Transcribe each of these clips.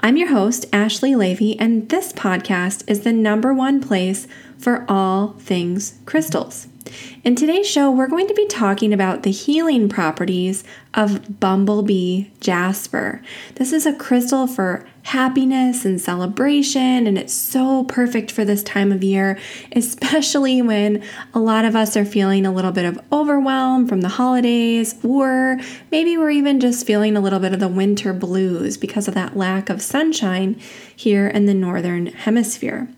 I'm your host, Ashley Leavy, and this podcast is the number one place for all things crystals. In today's show, we're going to be talking about the healing properties of Bumblebee Jasper. This is a crystal for happiness and celebration, and it's so perfect for this time of year, especially when a lot of us are feeling a little bit of overwhelm from the holidays, or maybe we're even just feeling a little bit of the winter blues because of that lack of sunshine here in the Northern Hemisphere.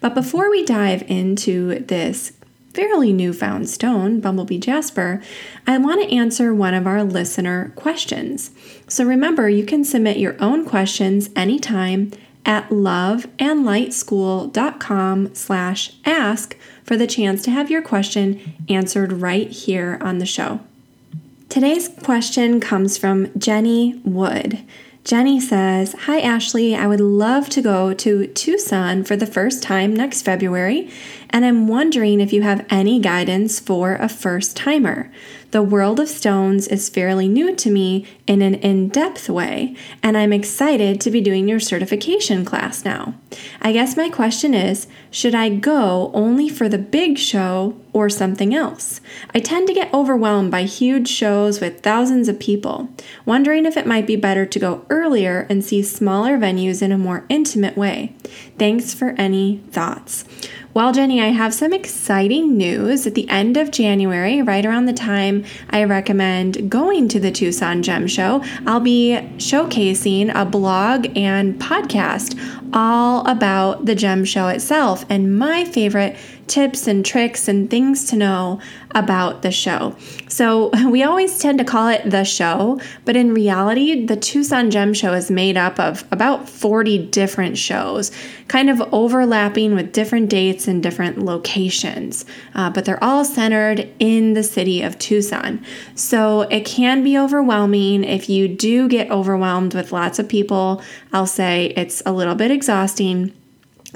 But before we dive into this fairly newfound stone, Bumblebee Jasper, I want to answer one of our listener questions. So remember, you can submit your own questions anytime at loveandlightschool.com slash ask for the chance to have your question answered right here on the show. Today's question comes from Jenny Wood. Jenny says, Hi Ashley, I would love to go to Tucson for the first time next February, and I'm wondering if you have any guidance for a first timer. The world of stones is fairly new to me in an in depth way, and I'm excited to be doing your certification class now. I guess my question is should I go only for the big show or something else? I tend to get overwhelmed by huge shows with thousands of people, wondering if it might be better to go earlier and see smaller venues in a more intimate way. Thanks for any thoughts. Well, Jenny, I have some exciting news. At the end of January, right around the time I recommend going to the Tucson Gem Show, I'll be showcasing a blog and podcast all about the gem show itself and my favorite tips and tricks and things to know about the show. So, we always tend to call it the show, but in reality, the Tucson Gem Show is made up of about 40 different shows, kind of overlapping with different dates and different locations, uh, but they're all centered in the city of Tucson. So, it can be overwhelming. If you do get overwhelmed with lots of people, I'll say it's a little bit exhausting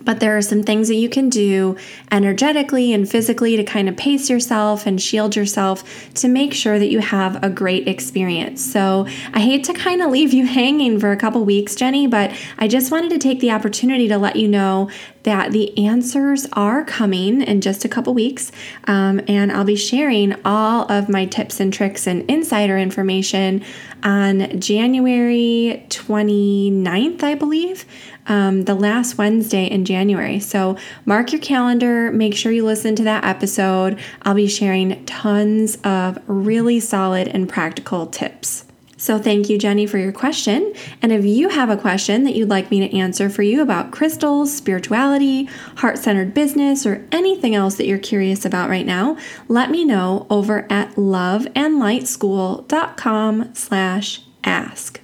but there are some things that you can do energetically and physically to kind of pace yourself and shield yourself to make sure that you have a great experience. So I hate to kind of leave you hanging for a couple weeks, Jenny, but I just wanted to take the opportunity to let you know that the answers are coming in just a couple weeks. Um, and I'll be sharing all of my tips and tricks and insider information on January 29th, I believe um, the last Wednesday in January. So mark your calendar, make sure you listen to that episode. I'll be sharing tons of really solid and practical tips. So, thank you, Jenny, for your question. And if you have a question that you'd like me to answer for you about crystals, spirituality, heart centered business, or anything else that you're curious about right now, let me know over at loveandlightschool.com slash ask.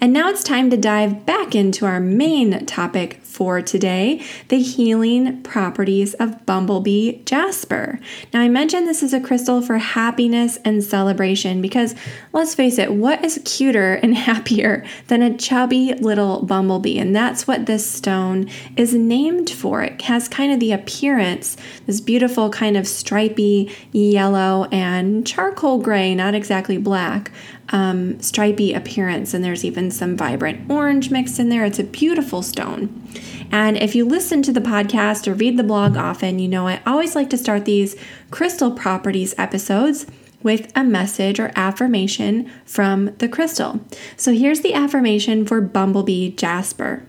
And now it's time to dive back into our main topic for today the healing properties of bumblebee jasper. Now, I mentioned this is a crystal for happiness and celebration because let's face it, what is cuter and happier than a chubby little bumblebee? And that's what this stone is named for. It has kind of the appearance, this beautiful kind of stripy yellow and charcoal gray, not exactly black, um, stripy appearance, and there's even some vibrant orange mixed in there. It's a beautiful stone. And if you listen to the podcast or read the blog often, you know I always like to start these crystal properties episodes with a message or affirmation from the crystal. So here's the affirmation for Bumblebee Jasper.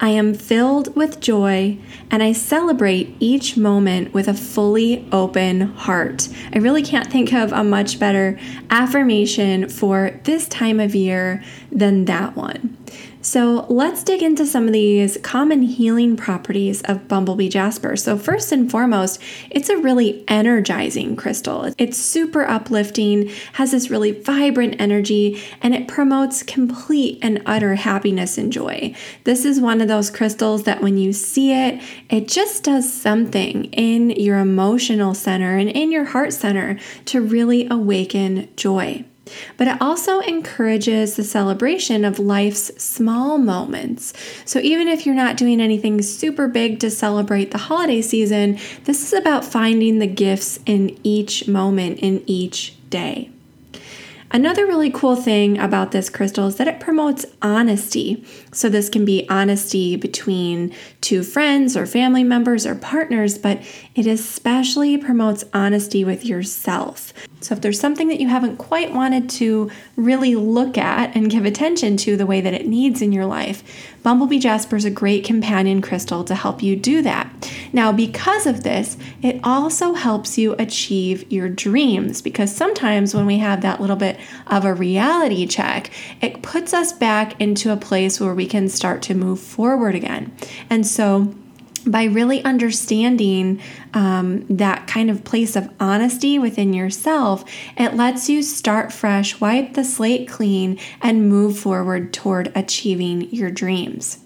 I am filled with joy and I celebrate each moment with a fully open heart. I really can't think of a much better affirmation for this time of year than that one. So let's dig into some of these common healing properties of bumblebee jasper. So, first and foremost, it's a really energizing crystal. It's super uplifting, has this really vibrant energy, and it promotes complete and utter happiness and joy. This is one of those crystals that when you see it, it just does something in your emotional center and in your heart center to really awaken joy. But it also encourages the celebration of life's small moments. So even if you're not doing anything super big to celebrate the holiday season, this is about finding the gifts in each moment, in each day. Another really cool thing about this crystal is that it promotes honesty. So, this can be honesty between two friends or family members or partners, but it especially promotes honesty with yourself. So, if there's something that you haven't quite wanted to really look at and give attention to the way that it needs in your life, Bumblebee Jasper is a great companion crystal to help you do that. Now, because of this, it also helps you achieve your dreams because sometimes when we have that little bit of a reality check, it puts us back into a place where we can start to move forward again. And so, by really understanding um, that kind of place of honesty within yourself, it lets you start fresh, wipe the slate clean, and move forward toward achieving your dreams.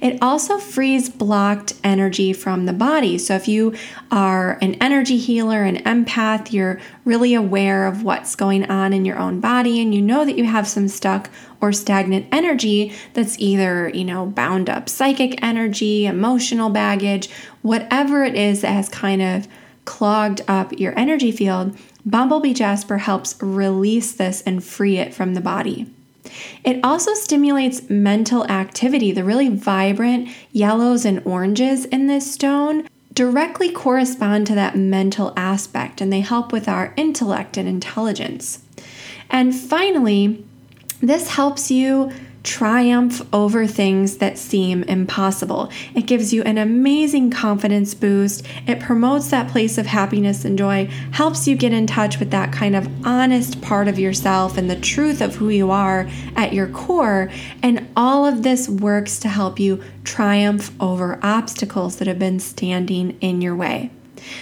It also frees blocked energy from the body. So, if you are an energy healer, an empath, you're really aware of what's going on in your own body, and you know that you have some stuck or stagnant energy that's either, you know, bound up psychic energy, emotional baggage, whatever it is that has kind of clogged up your energy field, Bumblebee Jasper helps release this and free it from the body. It also stimulates mental activity. The really vibrant yellows and oranges in this stone directly correspond to that mental aspect and they help with our intellect and intelligence. And finally, this helps you triumph over things that seem impossible. It gives you an amazing confidence boost. It promotes that place of happiness and joy, helps you get in touch with that kind of honest part of yourself and the truth of who you are at your core. And all of this works to help you triumph over obstacles that have been standing in your way.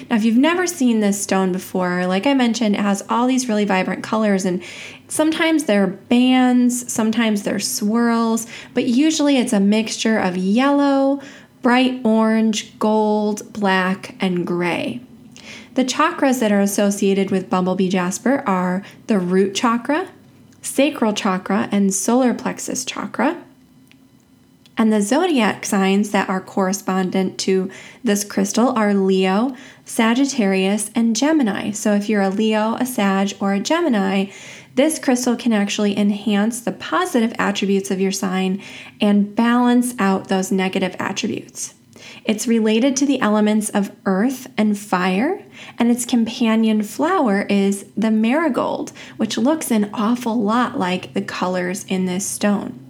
Now, if you've never seen this stone before, like I mentioned, it has all these really vibrant colors, and sometimes they're bands, sometimes they're swirls, but usually it's a mixture of yellow, bright orange, gold, black, and gray. The chakras that are associated with bumblebee jasper are the root chakra, sacral chakra, and solar plexus chakra. And the zodiac signs that are correspondent to this crystal are Leo, Sagittarius, and Gemini. So if you're a Leo, a Sag, or a Gemini, this crystal can actually enhance the positive attributes of your sign and balance out those negative attributes. It's related to the elements of earth and fire, and its companion flower is the marigold, which looks an awful lot like the colors in this stone.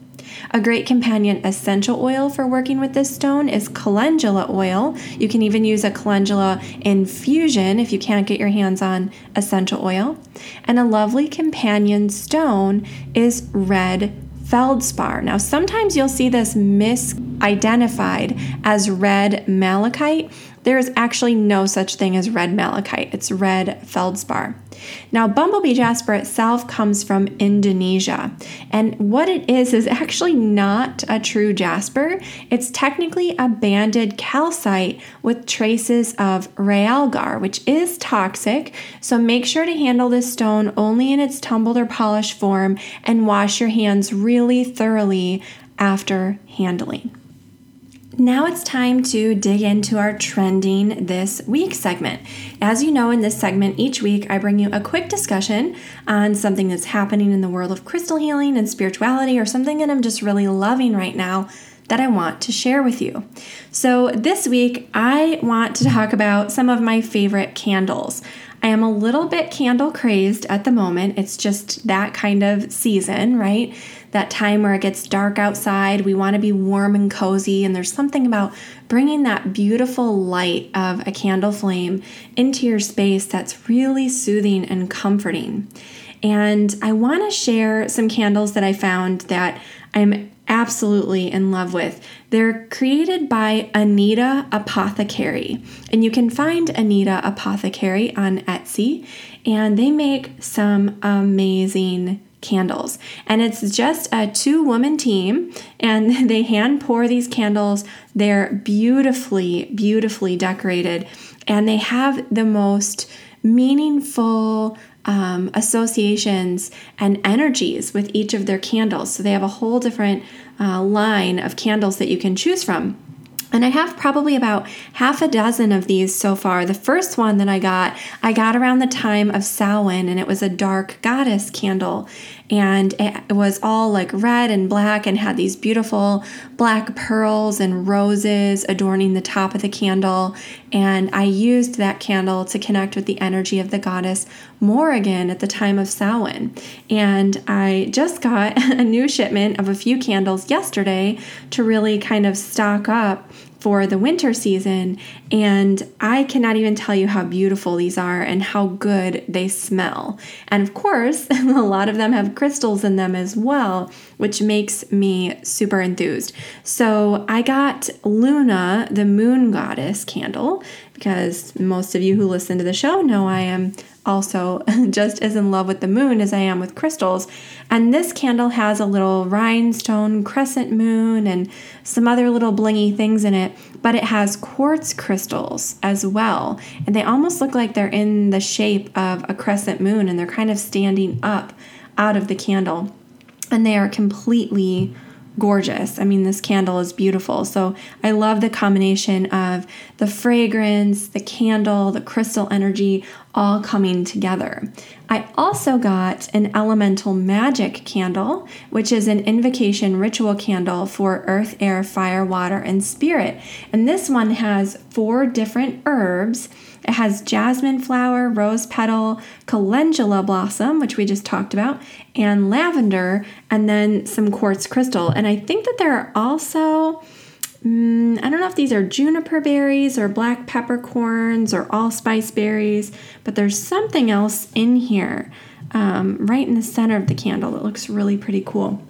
A great companion essential oil for working with this stone is calendula oil. You can even use a calendula infusion if you can't get your hands on essential oil. And a lovely companion stone is red feldspar. Now, sometimes you'll see this misidentified as red malachite. There is actually no such thing as red malachite, it's red feldspar. Now, bumblebee jasper itself comes from Indonesia, and what it is is actually not a true jasper. It's technically a banded calcite with traces of realgar, which is toxic. So make sure to handle this stone only in its tumbled or polished form and wash your hands really thoroughly after handling. Now it's time to dig into our trending this week segment. As you know, in this segment, each week I bring you a quick discussion on something that's happening in the world of crystal healing and spirituality, or something that I'm just really loving right now that I want to share with you. So, this week I want to talk about some of my favorite candles. I am a little bit candle crazed at the moment. It's just that kind of season, right? That time where it gets dark outside. We want to be warm and cozy. And there's something about bringing that beautiful light of a candle flame into your space that's really soothing and comforting. And I want to share some candles that I found that I'm absolutely in love with. They're created by Anita Apothecary, and you can find Anita Apothecary on Etsy, and they make some amazing candles. And it's just a two woman team, and they hand pour these candles. They're beautifully, beautifully decorated, and they have the most meaningful um, associations and energies with each of their candles. So they have a whole different uh, line of candles that you can choose from. And I have probably about half a dozen of these so far. The first one that I got, I got around the time of Samhain, and it was a dark goddess candle and it was all like red and black and had these beautiful black pearls and roses adorning the top of the candle. And I used that candle to connect with the energy of the goddess Morrigan at the time of Samhain. And I just got a new shipment of a few candles yesterday to really kind of stock up for the winter season. And I cannot even tell you how beautiful these are and how good they smell. And of course, a lot of them have crystals in them as well, which makes me super enthused. So I got Luna, the moon goddess candle, because most of you who listen to the show know I am also just as in love with the moon as I am with crystals. And this candle has a little rhinestone crescent moon and some other little blingy things in it, but it has quartz crystals as well. And they almost look like they're in the shape of a crescent moon and they're kind of standing up out of the candle. And they are completely gorgeous. I mean, this candle is beautiful. So I love the combination of the fragrance, the candle, the crystal energy all coming together. I also got an elemental magic candle, which is an invocation ritual candle for earth, air, fire, water, and spirit. And this one has four different herbs it has jasmine flower, rose petal, calendula blossom, which we just talked about, and lavender, and then some quartz crystal. And I think that there are also. Mm, I don't know if these are juniper berries or black peppercorns or allspice berries, but there's something else in here um, right in the center of the candle that looks really pretty cool.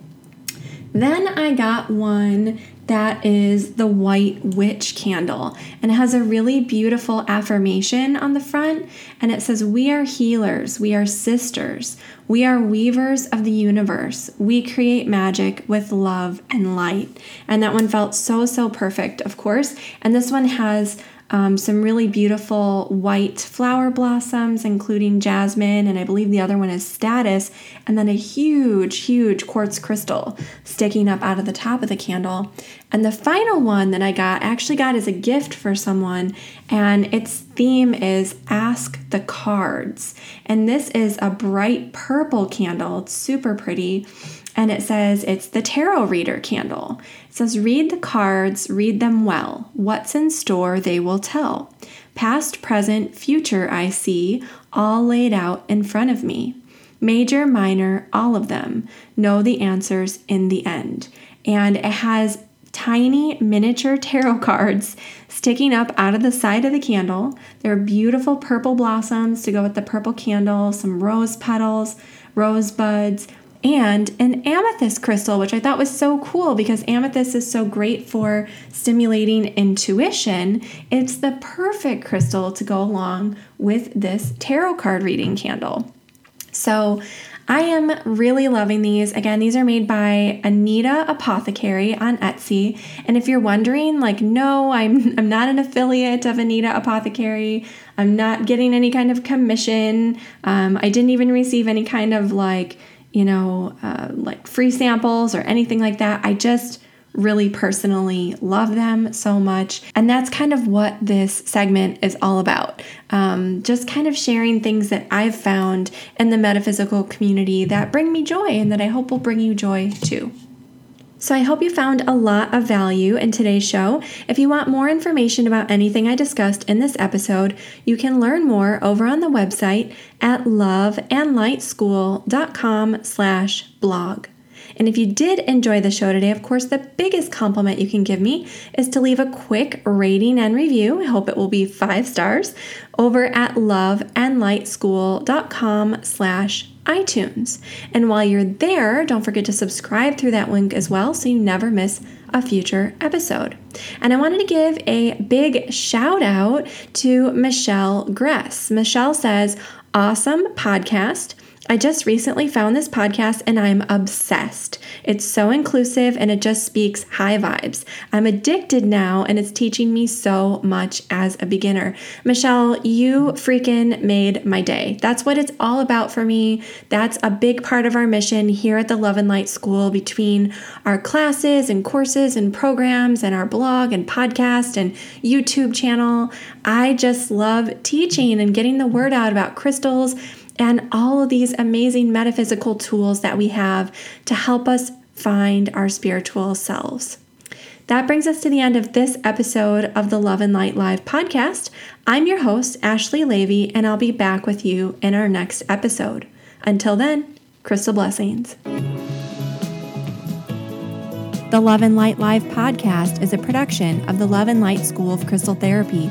Then I got one that is the White Witch candle. And it has a really beautiful affirmation on the front. And it says, We are healers, we are sisters, we are weavers of the universe. We create magic with love and light. And that one felt so, so perfect, of course. And this one has um, some really beautiful white flower blossoms, including jasmine, and I believe the other one is statice, and then a huge, huge quartz crystal sticking up out of the top of the candle. And the final one that I got, actually got as a gift for someone, and its theme is Ask the Cards. And this is a bright purple candle, it's super pretty and it says it's the tarot reader candle. It says, Read the cards, read them well. What's in store, they will tell. Past, present, future, I see, all laid out in front of me. Major, minor, all of them. Know the answers in the end. And it has tiny miniature tarot cards sticking up out of the side of the candle. There are beautiful purple blossoms to go with the purple candle, some rose petals, rosebuds and an amethyst crystal, which I thought was so cool because amethyst is so great for stimulating intuition. It's the perfect crystal to go along with this tarot card reading candle. So, I am really loving these. Again, these are made by Anita Apothecary on Etsy. And if you're wondering, like, no, I'm I'm not an affiliate of Anita Apothecary. I'm not getting any kind of commission. Um, I didn't even receive any kind of like you know, uh, like free samples or anything like that. I just really personally love them so much. And that's kind of what this segment is all about. Um, just kind of sharing things that I've found in the metaphysical community that bring me joy and that I hope will bring you joy too. So I hope you found a lot of value in today's show. If you want more information about anything I discussed in this episode, you can learn more over on the website at loveandlightschool.com slash blog. And if you did enjoy the show today, of course, the biggest compliment you can give me is to leave a quick rating and review. I hope it will be five stars over at loveandlightschool.com slash iTunes. And while you're there, don't forget to subscribe through that link as well so you never miss a future episode. And I wanted to give a big shout out to Michelle Gress. Michelle says, Awesome podcast. I just recently found this podcast and I'm obsessed. It's so inclusive and it just speaks high vibes. I'm addicted now and it's teaching me so much as a beginner. Michelle, you freaking made my day. That's what it's all about for me. That's a big part of our mission here at the Love and Light School between our classes and courses and programs and our blog and podcast and YouTube channel. I just love teaching and getting the word out about crystals and all of these amazing metaphysical tools that we have to help us find our spiritual selves. That brings us to the end of this episode of the Love and Light Live podcast. I'm your host, Ashley Leavy, and I'll be back with you in our next episode. Until then, crystal blessings. The Love and Light Live podcast is a production of the Love and Light School of Crystal Therapy